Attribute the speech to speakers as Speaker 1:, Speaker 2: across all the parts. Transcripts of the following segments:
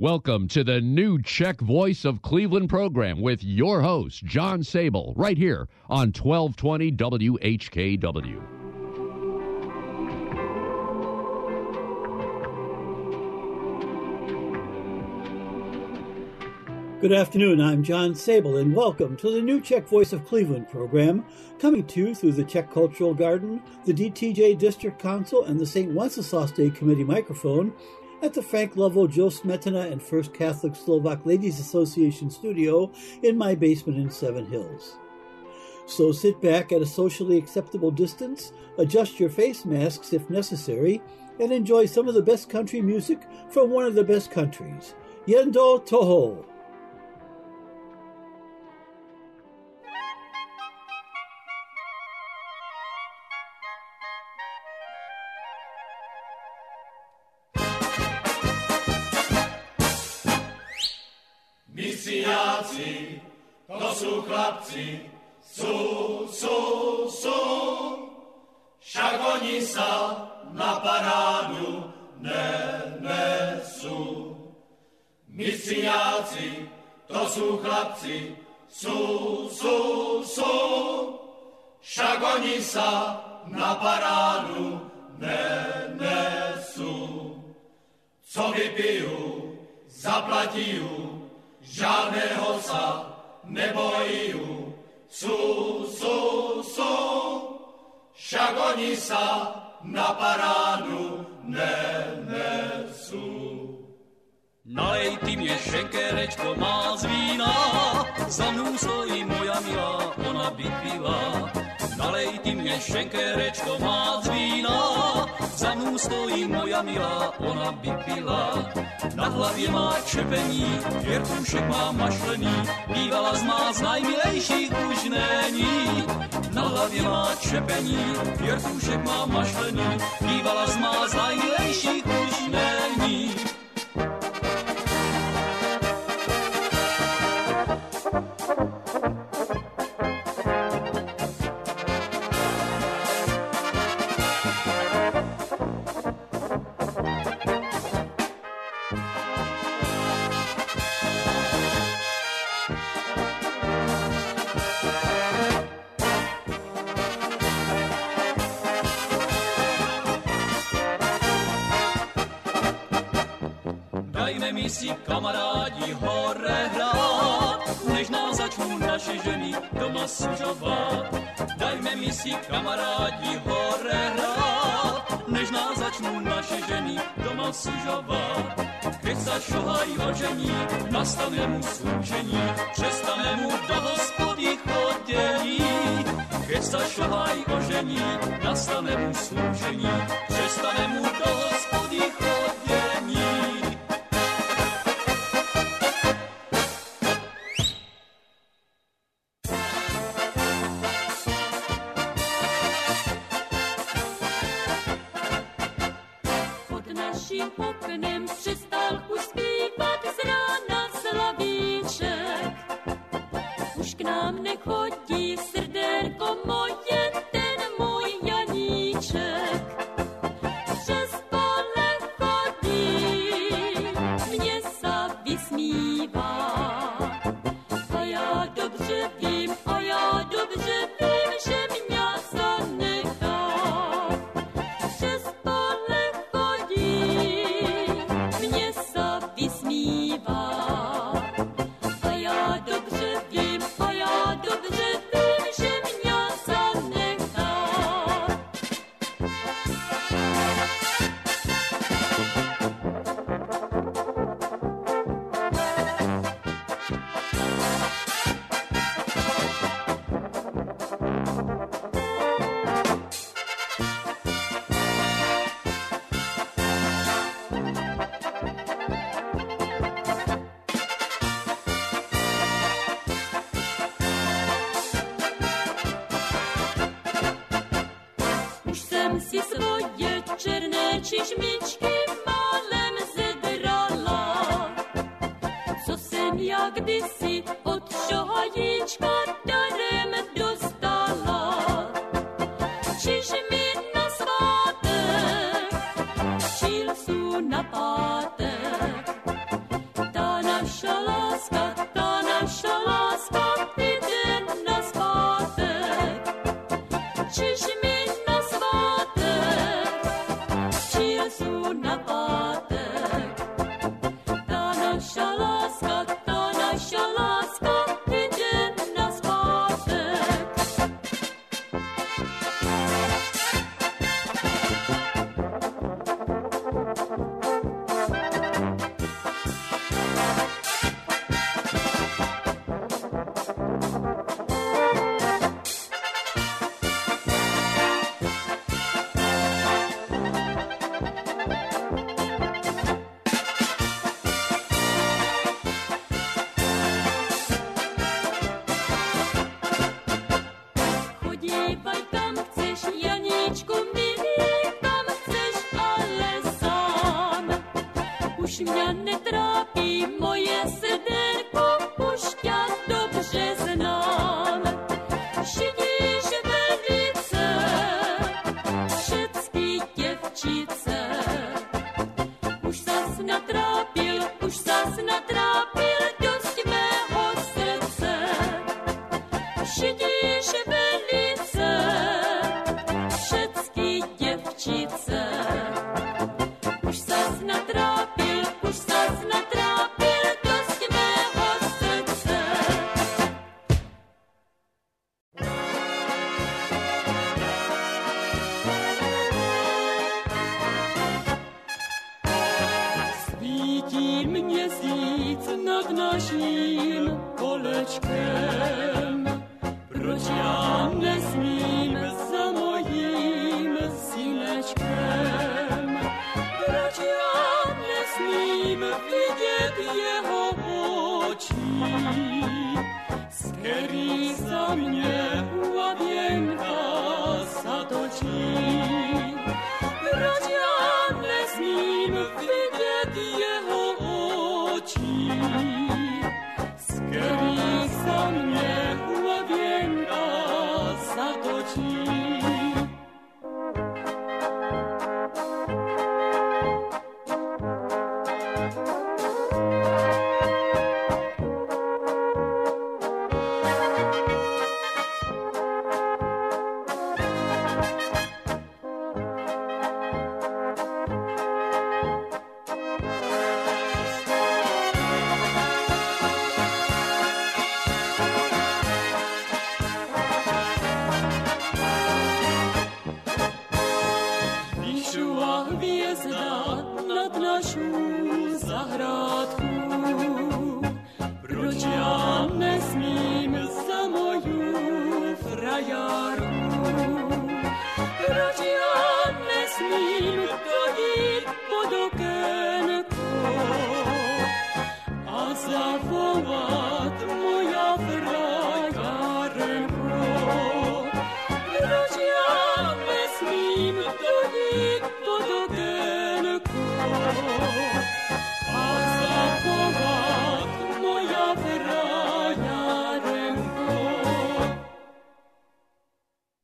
Speaker 1: Welcome to the new Czech Voice of Cleveland program with your host, John Sabol, right here on 1220 WHKW.
Speaker 2: Good afternoon, I'm John Sabol, and welcome to the new Czech Voice of Cleveland program, coming to you through the Czech Cultural Garden, the DTJ District Council, and the St. Wenceslas Day Committee microphone at the Frank Lovell Joe Smetana and First Catholic Slovak Ladies Association studio in my basement in Seven Hills. So sit back at a socially acceptable distance, adjust your face masks if necessary, and enjoy some of the best country music from one of the best countries, Yendo Toho.
Speaker 3: to jsou chlapci, jsou, jsou, jsou. Však oni sa na parádu nenesou. Mistriáci, to jsou chlapci, jsou, jsou, jsou. Však oni sa na parádu nenesou. Co vypiju, zaplatí žádného sa nebojí. Sú, sú, sú, však oni sa na parádu.
Speaker 4: Nalej ty mě šenkerečko má z vína, za mnou stojí moja milá, ona by pila. Nalej ty mě šenkerečko má z vína, za mnou stojí moja milá, ona by pila. Na hlavě má čepení, věrtušek má mašlený, bývala z má z najmilejších už není. Na hlavě má čepení, věrtušek má mašlený, bývala z má z najmilejších už není. Si kamarádi hore hrát, než nás začnou naše ženy doma sužovat. Keď sa šohají ožení, nastane mu služení, přestane mu do hospody chodění. Keď sa šohají ožení, nastane mu služení,
Speaker 5: 其实。nad nasim poleczkiem.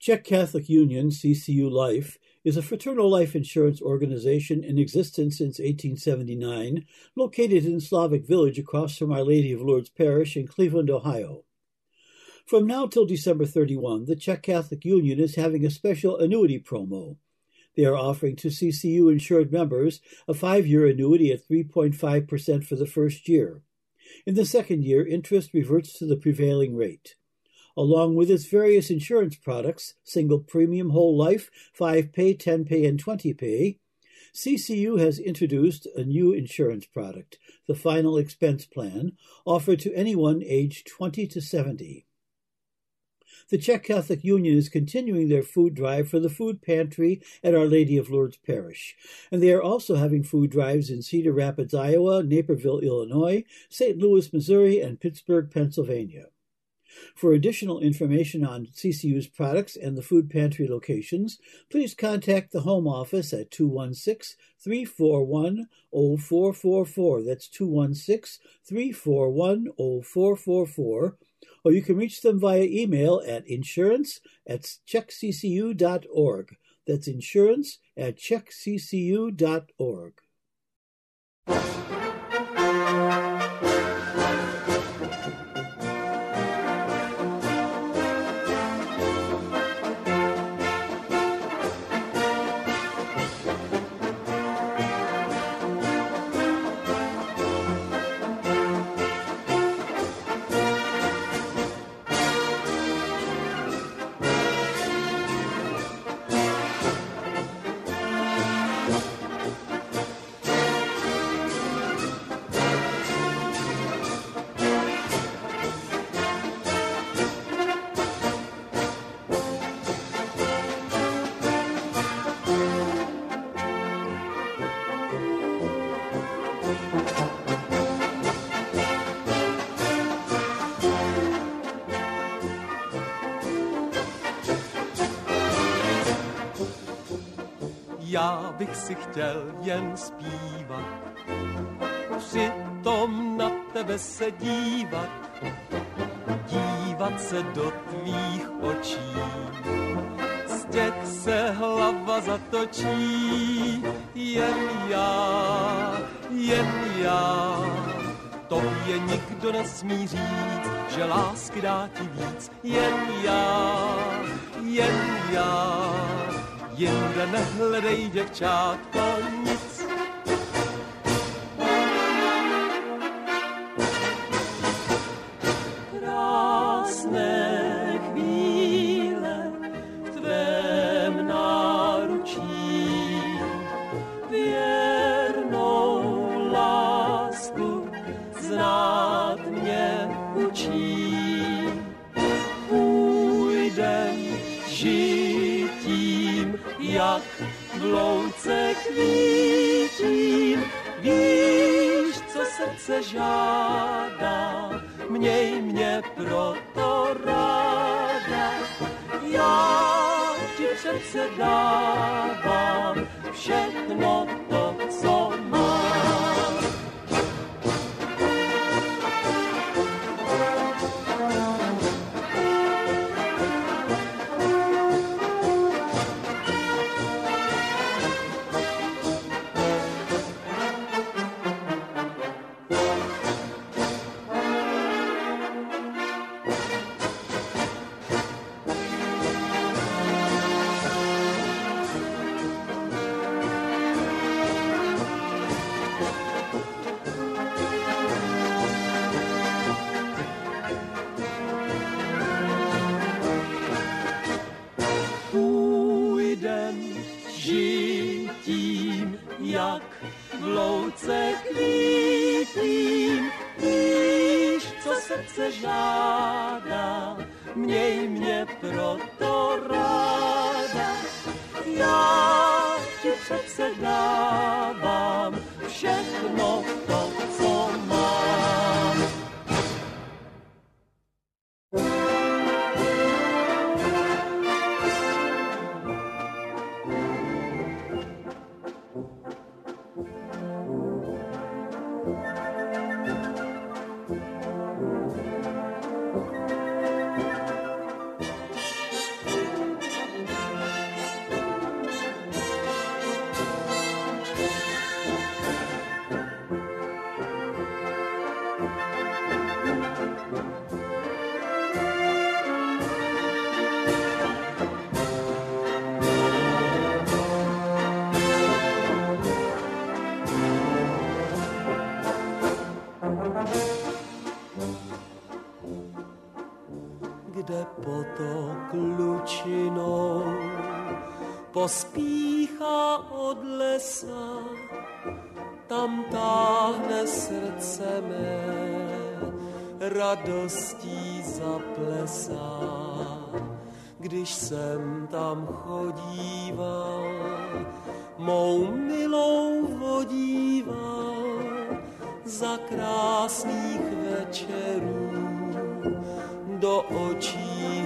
Speaker 2: Czech Catholic Union, CCU Life, is a fraternal life insurance organization in existence since 1879, located in Slavic Village across from Our Lady of Lourdes Parish in Cleveland, Ohio. From now till December 31, the Czech Catholic Union is having a special annuity promo. They are offering to CCU insured members a five year annuity at 3.5% for the first year. In the second year, interest reverts to the prevailing rate. Along with its various insurance products, single premium whole life, 5 pay, 10 pay, and 20 pay, CCU has introduced a new insurance product, the Final Expense Plan, offered to anyone aged 20 to 70. The Czech Catholic Union is continuing their food drive for the food pantry at Our Lady of Lourdes Parish, and they are also having food drives in Cedar Rapids, Iowa, Naperville, Illinois, St. Louis, Missouri, and Pittsburgh, Pennsylvania. For additional information on CCU's products and the food pantry locations, please contact the Home Office at 216 341 0444. That's 216 341 0444. Or you can reach them via email at insurance at czechccu.org. That's insurance at
Speaker 6: czechccu.org. bych si chtěl jen zpívat, přitom na tebe se dívat, dívat se do tvých očí. Z těch se hlava zatočí, jen já, jen já. Tobě nikdo nesmí říct, že lásky dá ti víc, jen já, jen já. Jinde nehledej děvčátko ti přece dávám pospíchá od lesa, tam táhne srdce mé, radostí zaplesá. Když jsem tam chodíval, mou milou vodíval, za krásných večerů do očí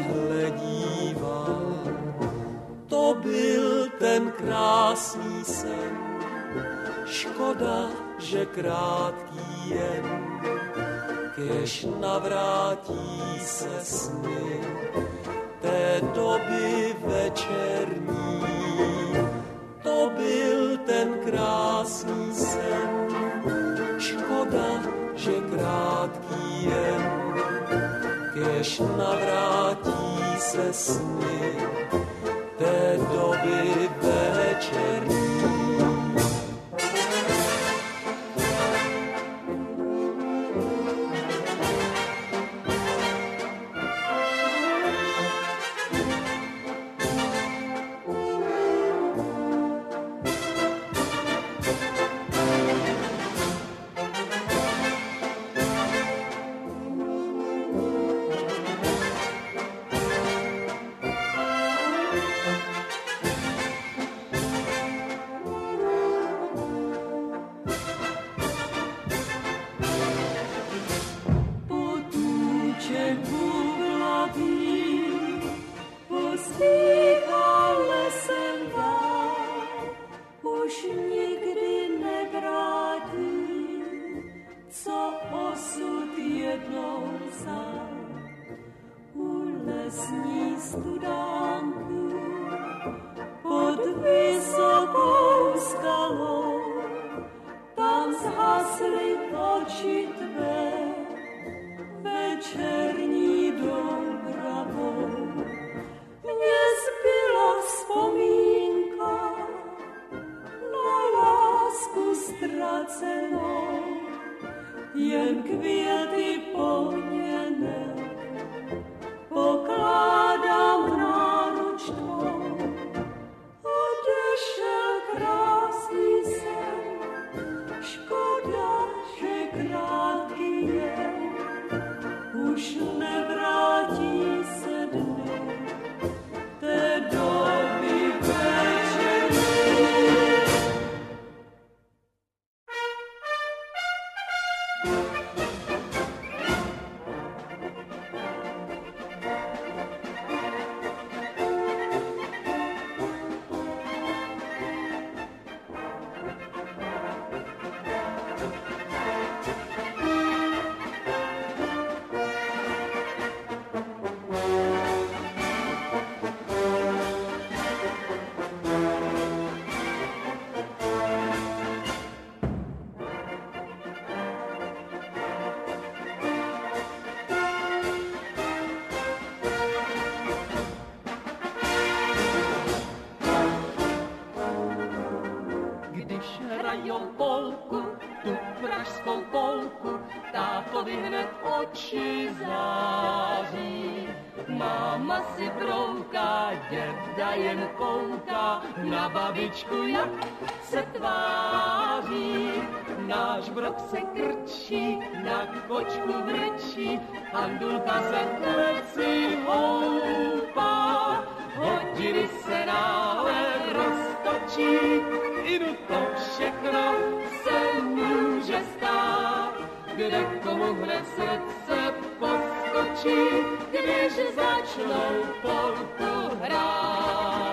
Speaker 6: krásný sen, škoda, že krátký jen, kež navrátí se sny. Té doby večerní. To byl ten krásný sen, škoda, že krátký jen, kež navrátí se sny. Té doby večerní.
Speaker 5: Babičku, jak se tváří. Náš brok se krčí, na kočku vrčí, Andulka se kleci houpá. Hodiny se náhle roztočí, i to všechno se může stát, kde komu hned srdce poskočí, když začnou polku hrát.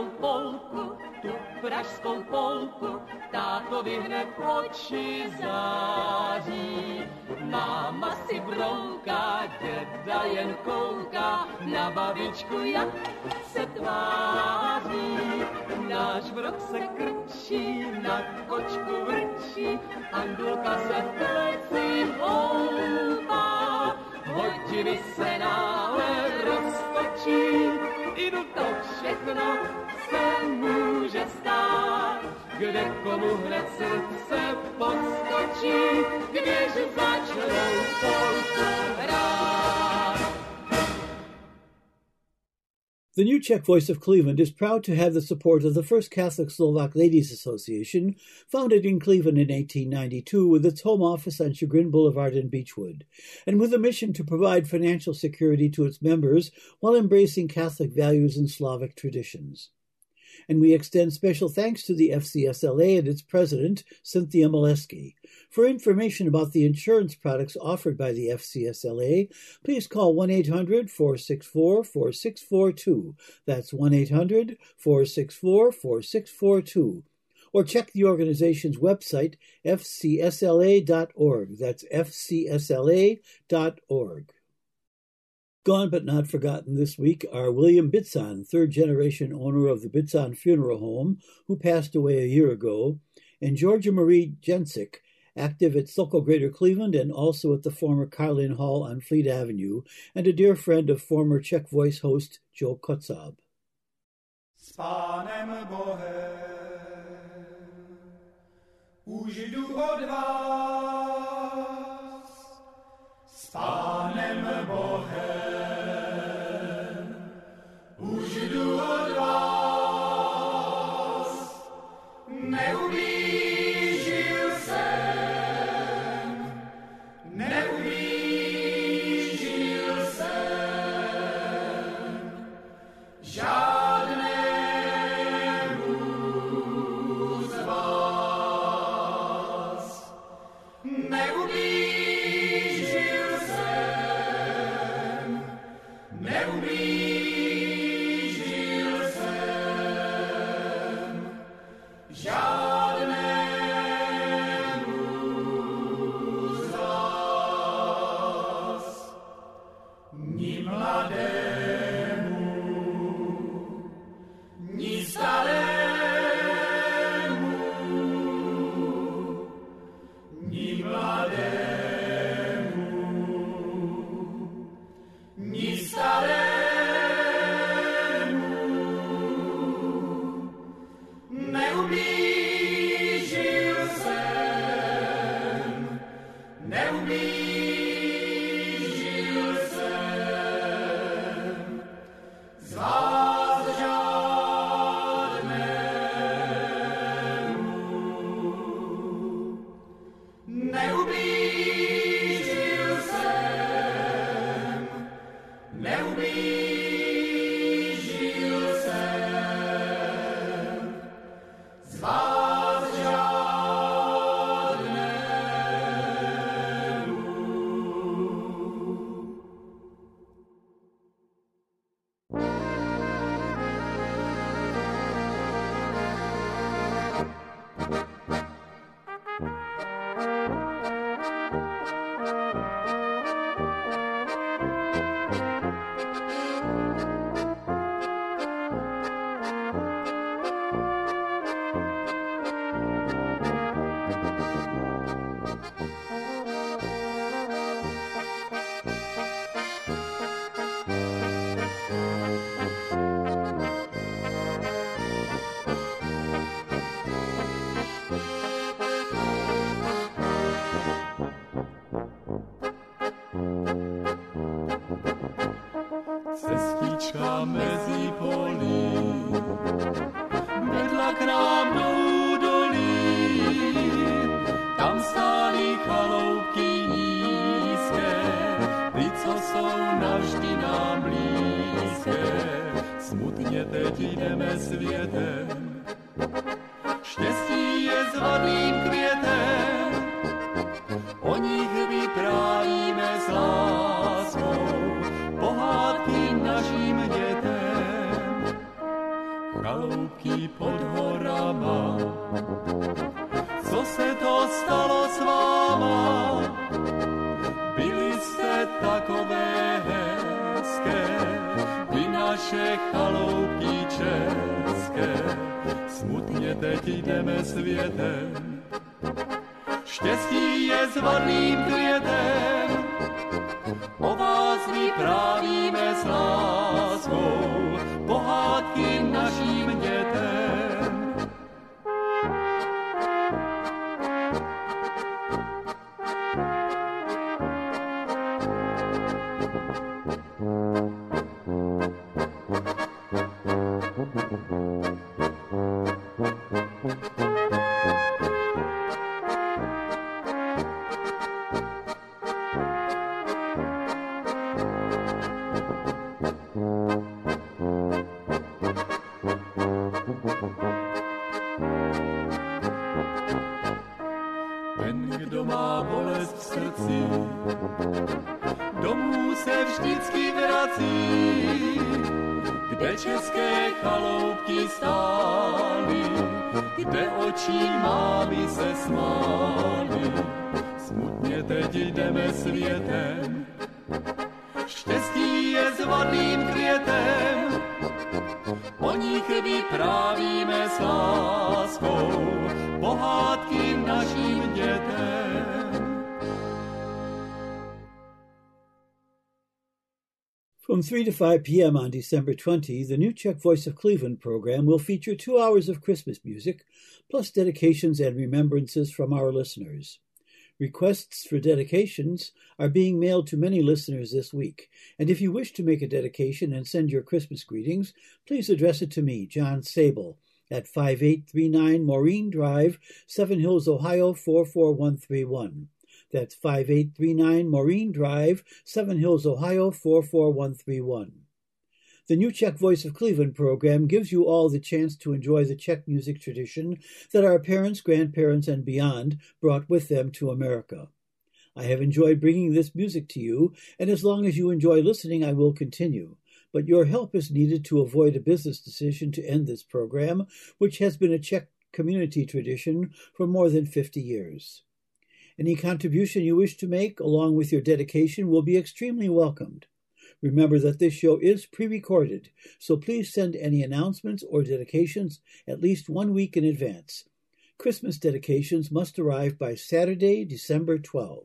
Speaker 5: Hrajou polku, tu
Speaker 7: pražskou polku, tátovi hned oči září. Máma si brouká, děda jen kouká, na babičku jak se tváří. Náš vrok se krčí, na kočku vrčí, Andulka se v pleci houpá. Hodiny se náhle roztočí, i to všechno se může stát. Kde komu hned srdce podskočí, když začnou polku hrát.
Speaker 2: The New Czech Voice of Cleveland is proud to have the support of the First Catholic Slovak Ladies Association, founded in Cleveland in 1892 with its home office on Chagrin Boulevard in Beachwood, and with a mission to provide financial security to its members while embracing Catholic values and Slavic traditions. And we extend special thanks to the FCSLA and its president, Cynthia Maleski. For information about the insurance products offered by the FCSLA, please call 1 800 464 4642. That's 1 800 464 4642. Or check the organization's website, fcsla.org. That's fcsla.org. Gone but not forgotten this week are William Bitson, third generation owner of the Bitson Funeral Home, who passed away a year ago, and Georgia Marie Jensick, active at Sokol Greater Cleveland and also at the former Karlin Hall on Fleet Avenue, and a dear friend of former Czech Voice host Joe Kotzab.
Speaker 6: Už jdu od vás. S Pánem Bohem už jdu od vás. Neublížil naše chaloupky české, smutně teď jdeme světem. Štěstí je zvaným květem, o vás vyprávíme s láskou, pohádky naším dětem.
Speaker 2: 3 to 5 p.m. on December 20, the New Czech Voice of Cleveland program will feature two hours of Christmas music, plus dedications and remembrances from our listeners. Requests for dedications are being mailed to many listeners this week, and if you wish to make a dedication and send your Christmas greetings, please address it to me, John Sabol, at 5839 Maureen Drive, Seven Hills, Ohio 44131. That's 5839 Maureen Drive, Seven Hills, Ohio 44131. The New Czech Voice of Cleveland program gives you all the chance to enjoy the Czech music tradition that our parents, grandparents, and beyond brought with them to America. I have enjoyed bringing this music to you, and as long as you enjoy listening, I will continue. But your help is needed to avoid a business decision to end this program, which has been a Czech community tradition for more than 50 years. Any contribution you wish to make, along with your dedication, will be extremely welcomed. Remember that this show is pre recorded, so please send any announcements or dedications at least one week in advance. Christmas dedications must arrive by Saturday, December 12.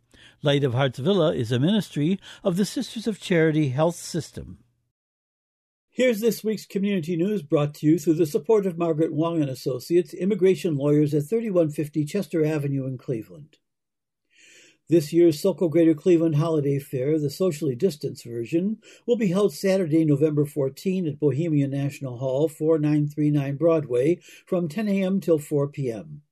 Speaker 2: Light of Hearts Villa is a ministry of the Sisters of Charity Health System. Here's this week's community news brought to you through the support of Margaret Wong and Associates, immigration lawyers at 3150 Chester Avenue in Cleveland. This year's Sokol Greater Cleveland Holiday Fair, the socially distanced version, will be held Saturday, November 14 at Bohemian National Hall, 4939 Broadway, from 10 a.m. till 4 p.m.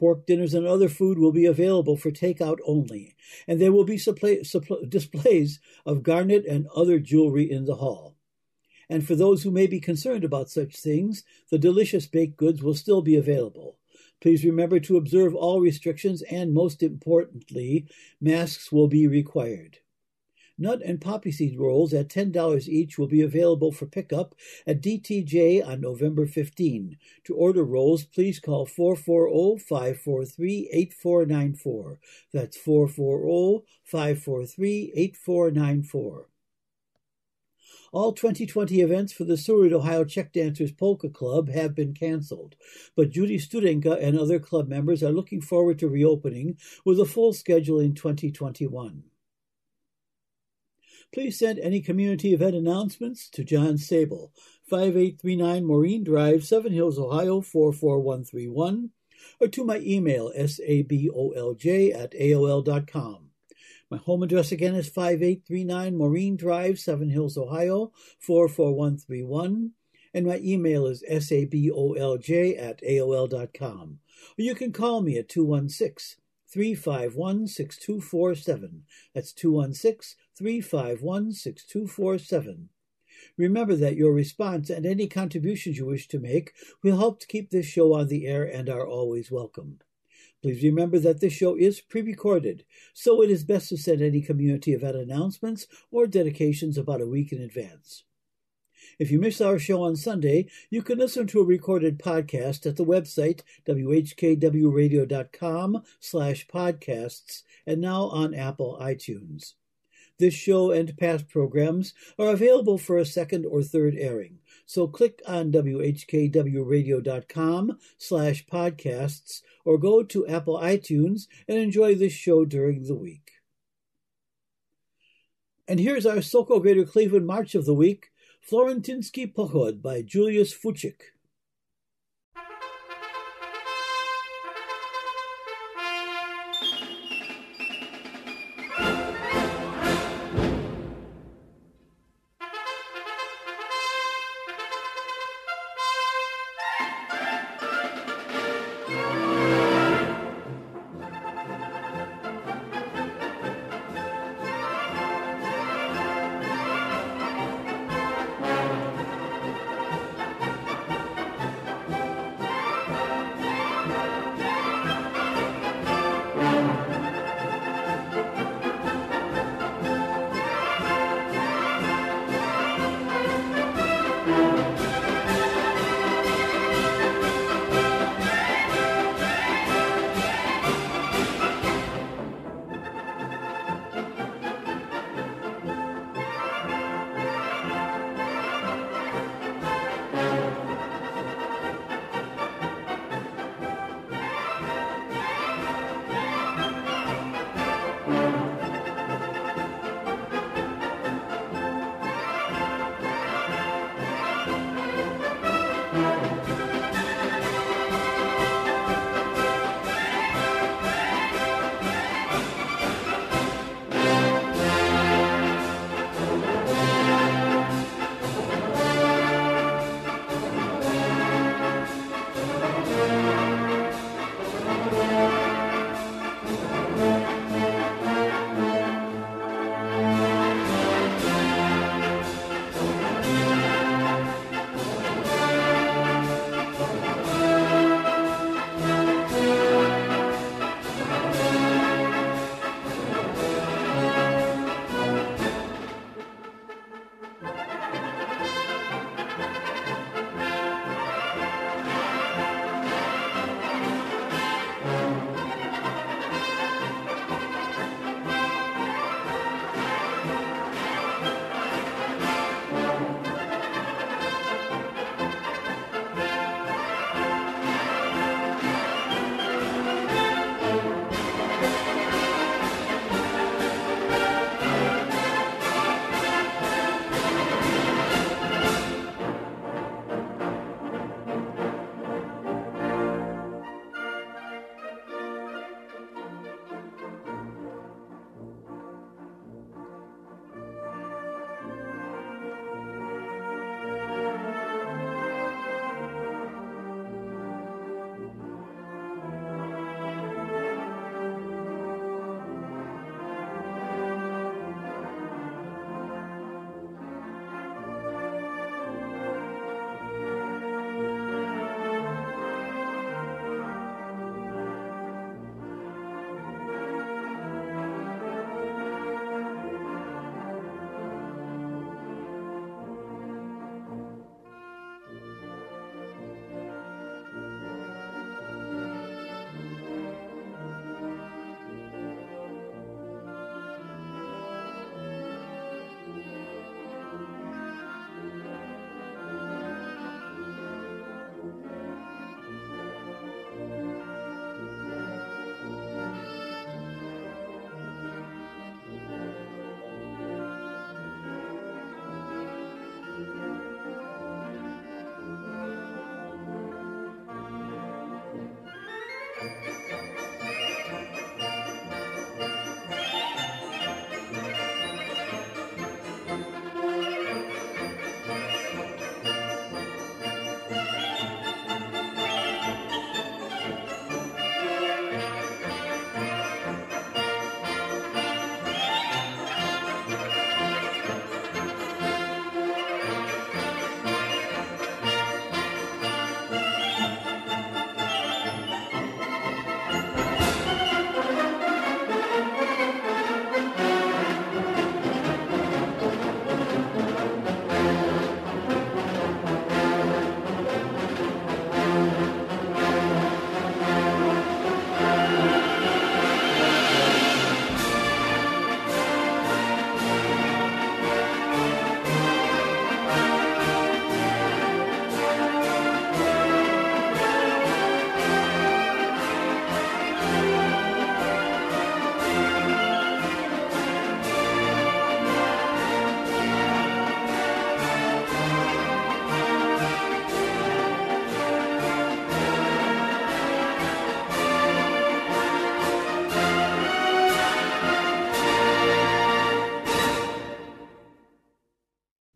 Speaker 2: Pork dinners and other food will be available for takeout only, and there will be supply, supply, displays of garnet and other jewelry in the hall. And for those who may be concerned about such things, the delicious baked goods will still be available. Please remember to observe all restrictions, and most importantly, masks will be required. Nut and poppy seed rolls at $10 each will be available for pickup at DTJ on November 15. To order rolls, please call 440-543-8494. That's 440-543-8494. All 2020 events for the Seward, Ohio Czech Dancers Polka Club have been canceled, but Judy Studenka and other club members are looking forward to reopening with a full schedule in 2021. Please send any community event announcements to John Sabol, 5839 Maureen Drive, Seven Hills, Ohio 44131, or to my email, sabolj at aol.com. My home address again is 5839 Maureen Drive, Seven Hills, Ohio 44131, and my email is sabolj at aol.com. Or you can call me at 216 351 6247. That's 216 351 6247. Remember that your response and any contributions you wish to make will help to keep this show on the air and are always welcome. Please remember that this show is pre recorded, so it is best to send any community event announcements or dedications about a week in advance. If you miss our show on Sunday, you can listen to a recorded podcast at the website whkwradio.com slash podcasts and now on Apple iTunes. This show and past programs are available for a second or third airing, so click on whkwradio.com slash podcasts or go to Apple iTunes and enjoy this show during the week. And here's our Sokol Greater Cleveland March of the Week, Florentinsky Pochod by Julius Fuchik.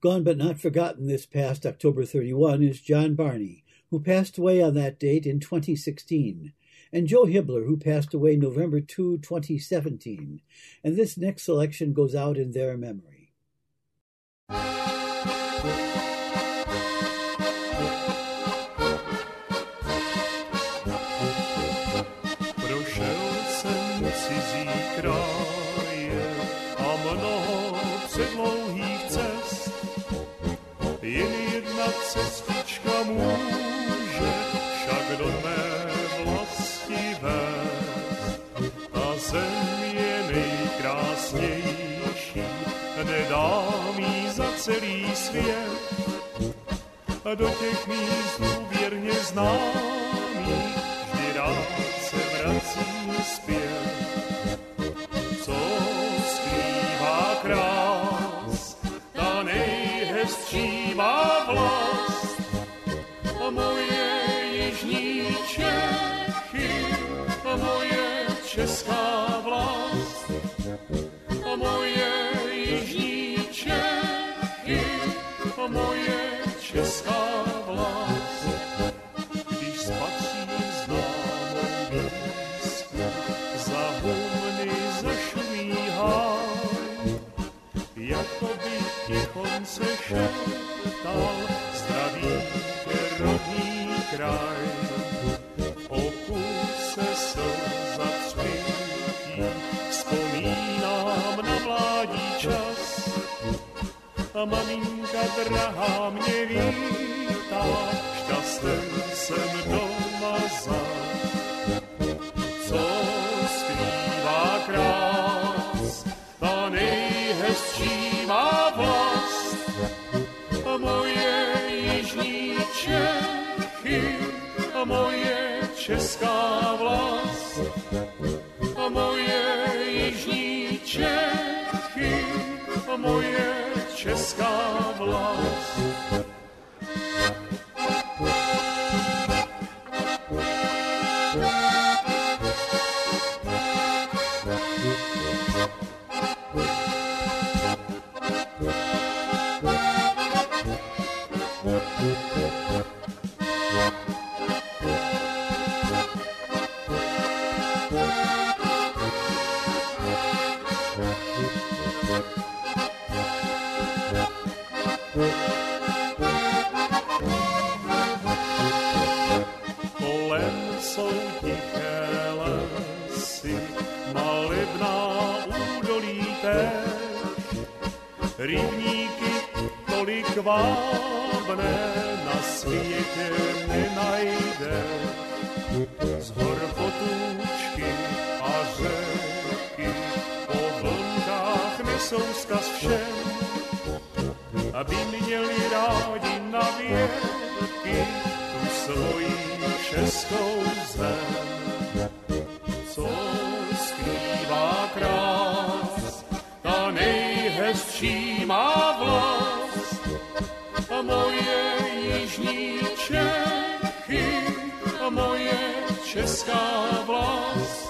Speaker 2: Gone but not forgotten this past October 31 is John Barney, who passed away on that date in 2016, and Joe Hibbler, who passed away November 2, 2017. And this next selection goes out in their memory.
Speaker 8: Celý svět. A do těch míst důvěrně známých vždy rád se vracím zpět. Co skrývá krás, ta nejhezčí má vlast. A moje jižní Čechy, a moje česká vlast. A moje jižní Čechy, moje česká vlast. Když spatřím známou blízku, za humny zašumí háj, jako by tichon se šeptal, zdraví rodný kraj. Se na čas, a maminka drahá mě vítá, šťastný jsem doma zas. Co skrývá krás, ta nejhezčí má vlast, a moje jižní Čechy, a moje česká vlast, a moje jižní Čechy, a moje česká vlast. Nejhezčí má vlast, a moje jižní Čechy, a moje česká vlast,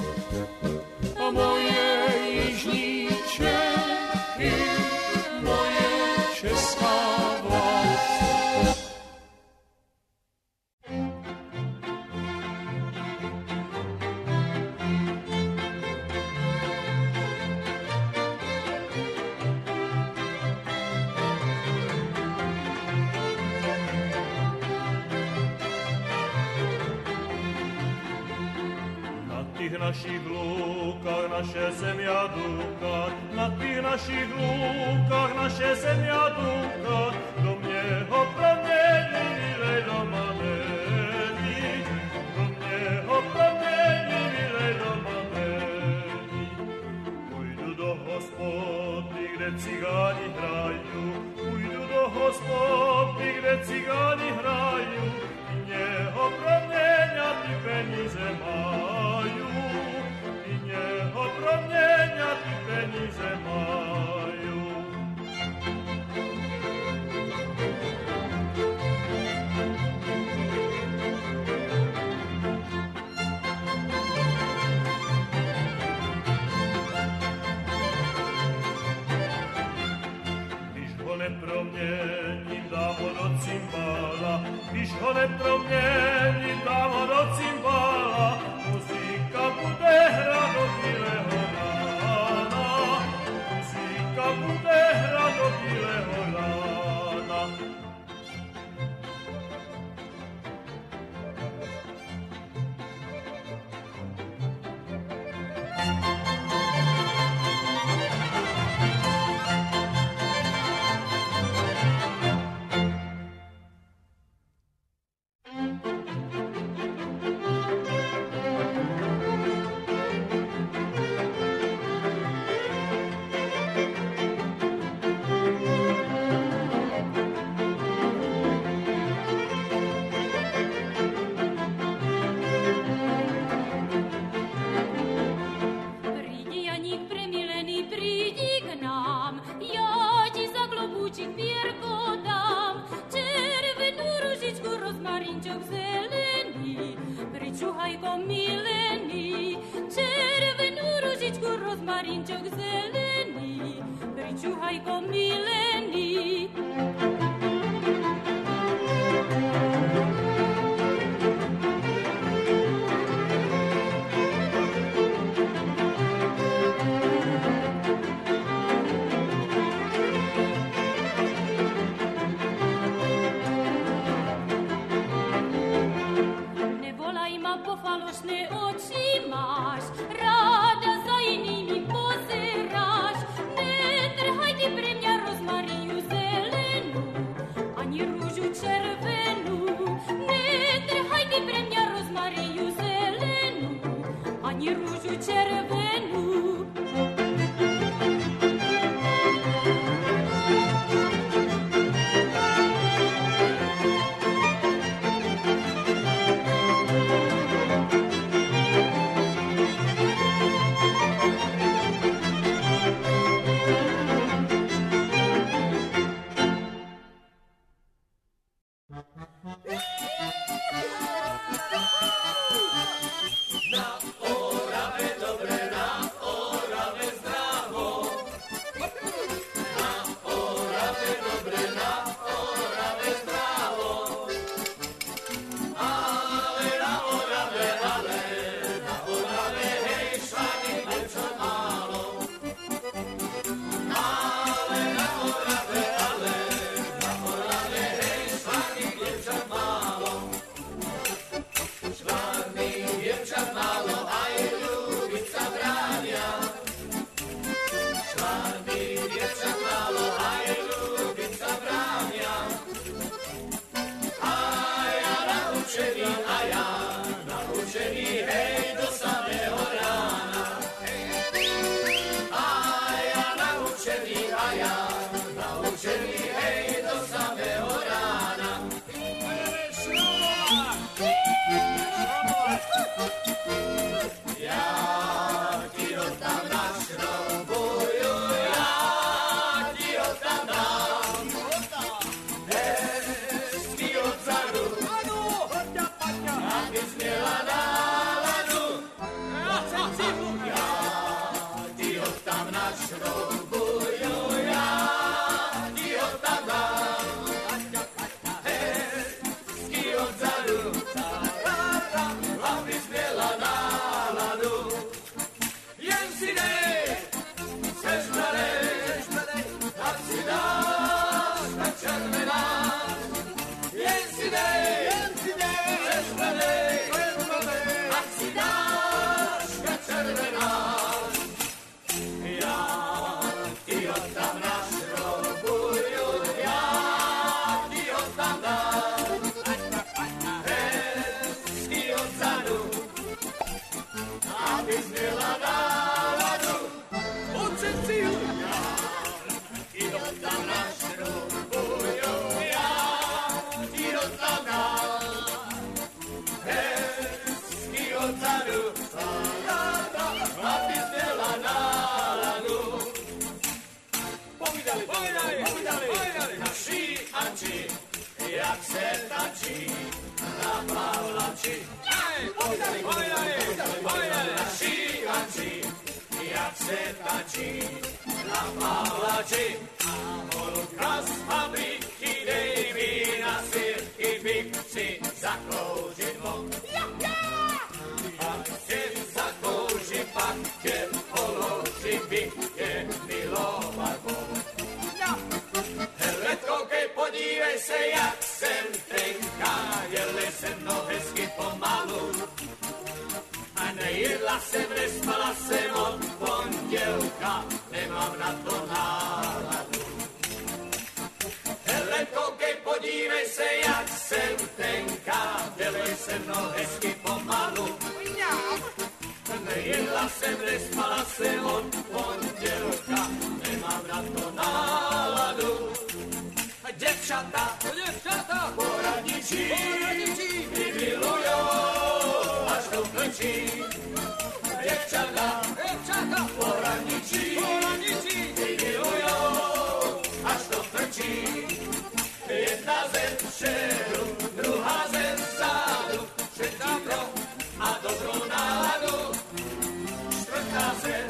Speaker 8: naše země duka, na těch našich lúkach naše země duka, do mě ho promění, vylej do manéty, do mě ho promění, vylej do manéty. Půjdu do hospody, kde cigáni hrajú, půjdu do hospody, kde cigáni hrajú,
Speaker 9: promieni, da vodo cimbala, piszone promieni. sesmala se od pondělka, nemám na to náladu. Děvčata, děvčata, poradničí, poradničí, mi milujou, až do plečí. Děvčata, děvčata, poradničí, poradničí, mi milujou, až do plečí. Jedna zem šeru, druhá zem zádu, třetí pro a dobrou náladu. nacer.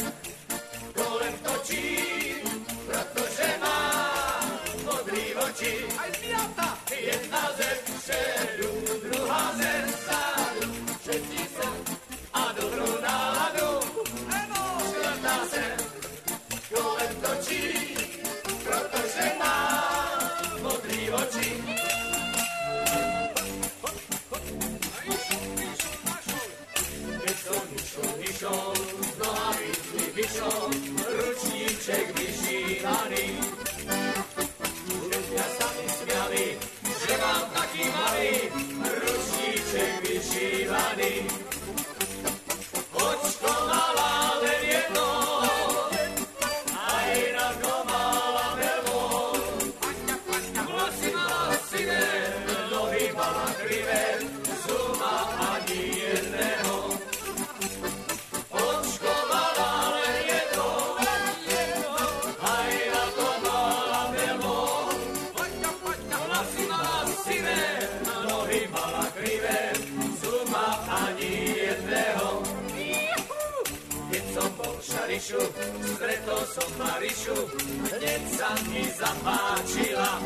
Speaker 9: Marišu, hned sa mi zapáčila.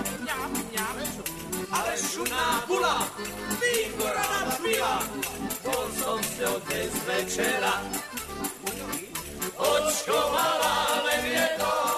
Speaker 9: Ale šuná bula, výborná napila, bol som s ňou dnes večera. Očkovala len
Speaker 10: jednou,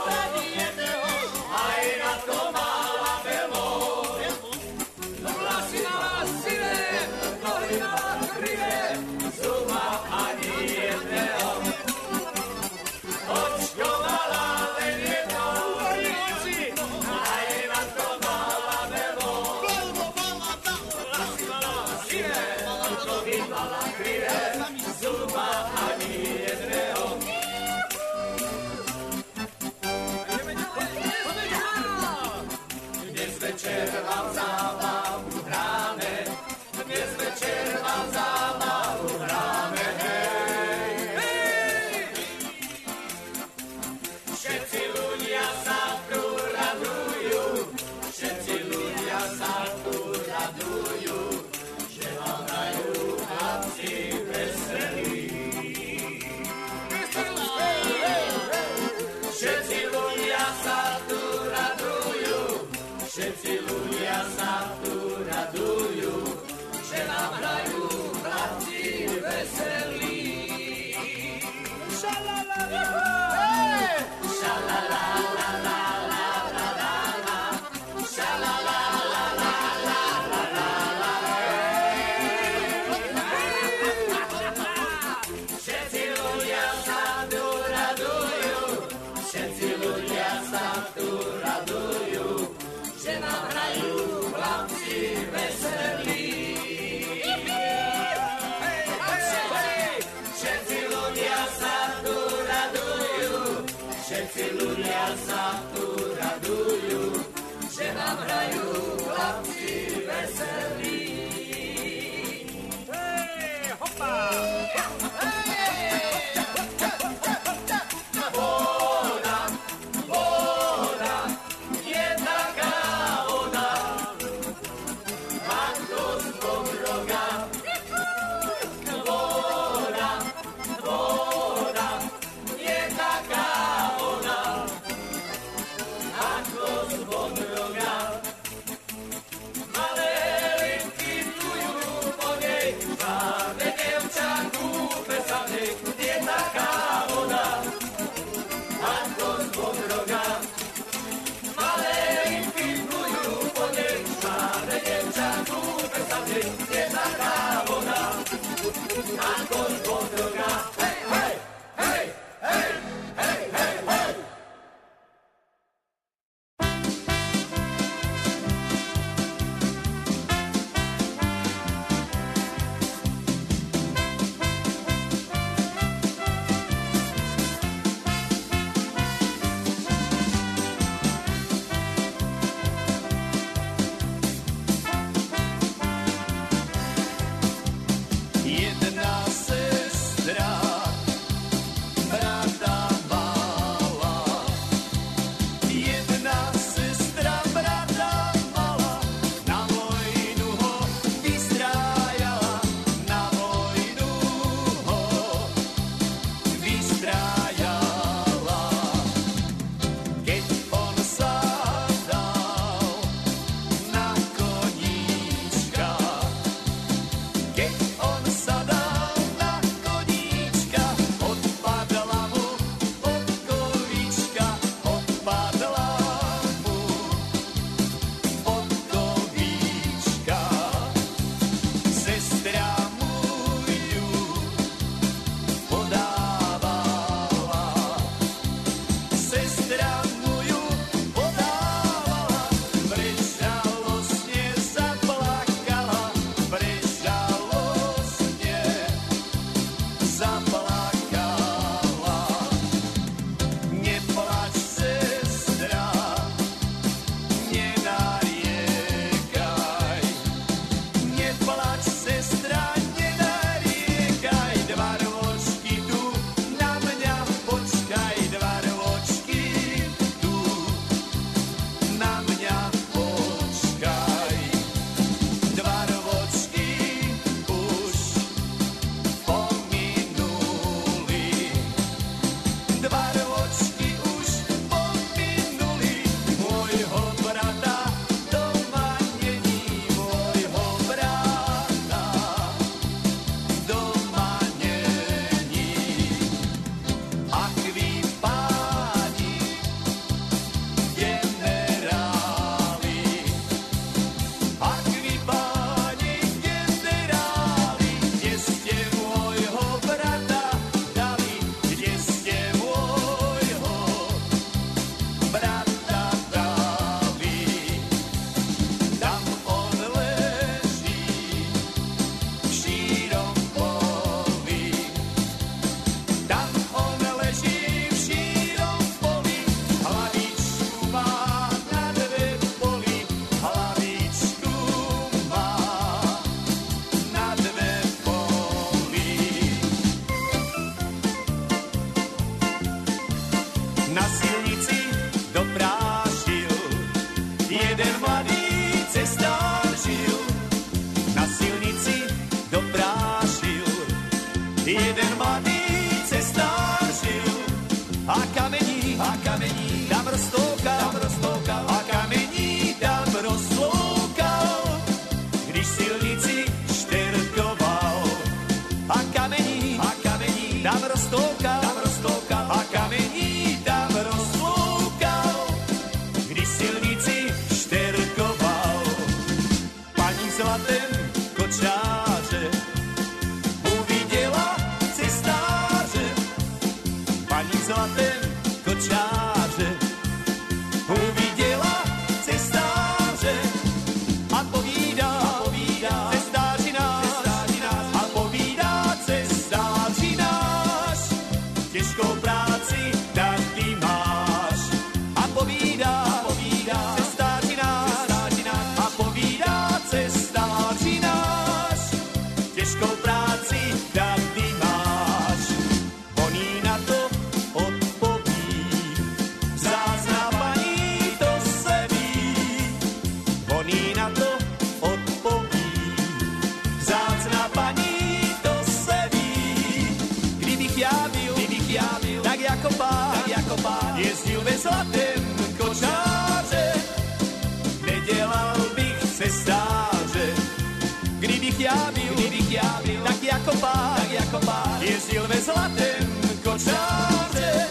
Speaker 10: tak jako tak jako jezdil ve zlatém kočáře,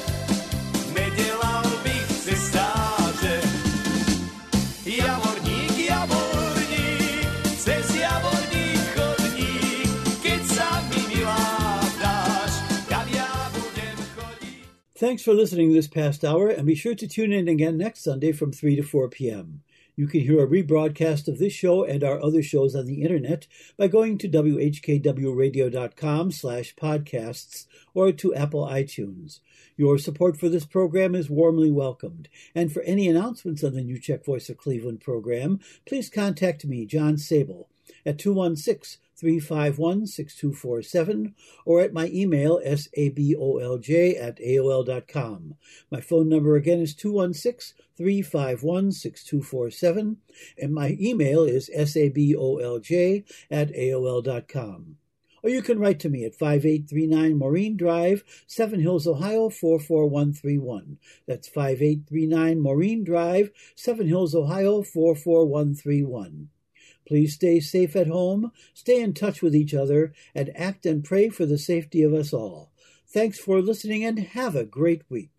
Speaker 10: nedělal bych stáře. Javorník, javorník, chodník, keď sa mi vyládáš, kam ja budem chodit.
Speaker 2: Thanks for listening this past hour, and be sure to tune in again next Sunday from 3 to 4 p.m. You can hear a rebroadcast of this show and our other shows on the internet by going to whkwradio.com slash podcasts or to Apple iTunes. Your support for this program is warmly welcomed. And for any announcements on the New Czech Voice of Cleveland program, please contact me, John Sabol, at 216 351 6247 or at my email sabolj at aol.com. My phone number again is 216 351 6247 and my email is sabolj at aol.com. Or you can write to me at 5839 Maureen Drive, Seven Hills, Ohio 44131. That's 5839 Maureen Drive, Seven Hills, Ohio 44131. Please stay safe at home, stay in touch with each other, and act and pray for the safety of us all. Thanks for listening and have a great week.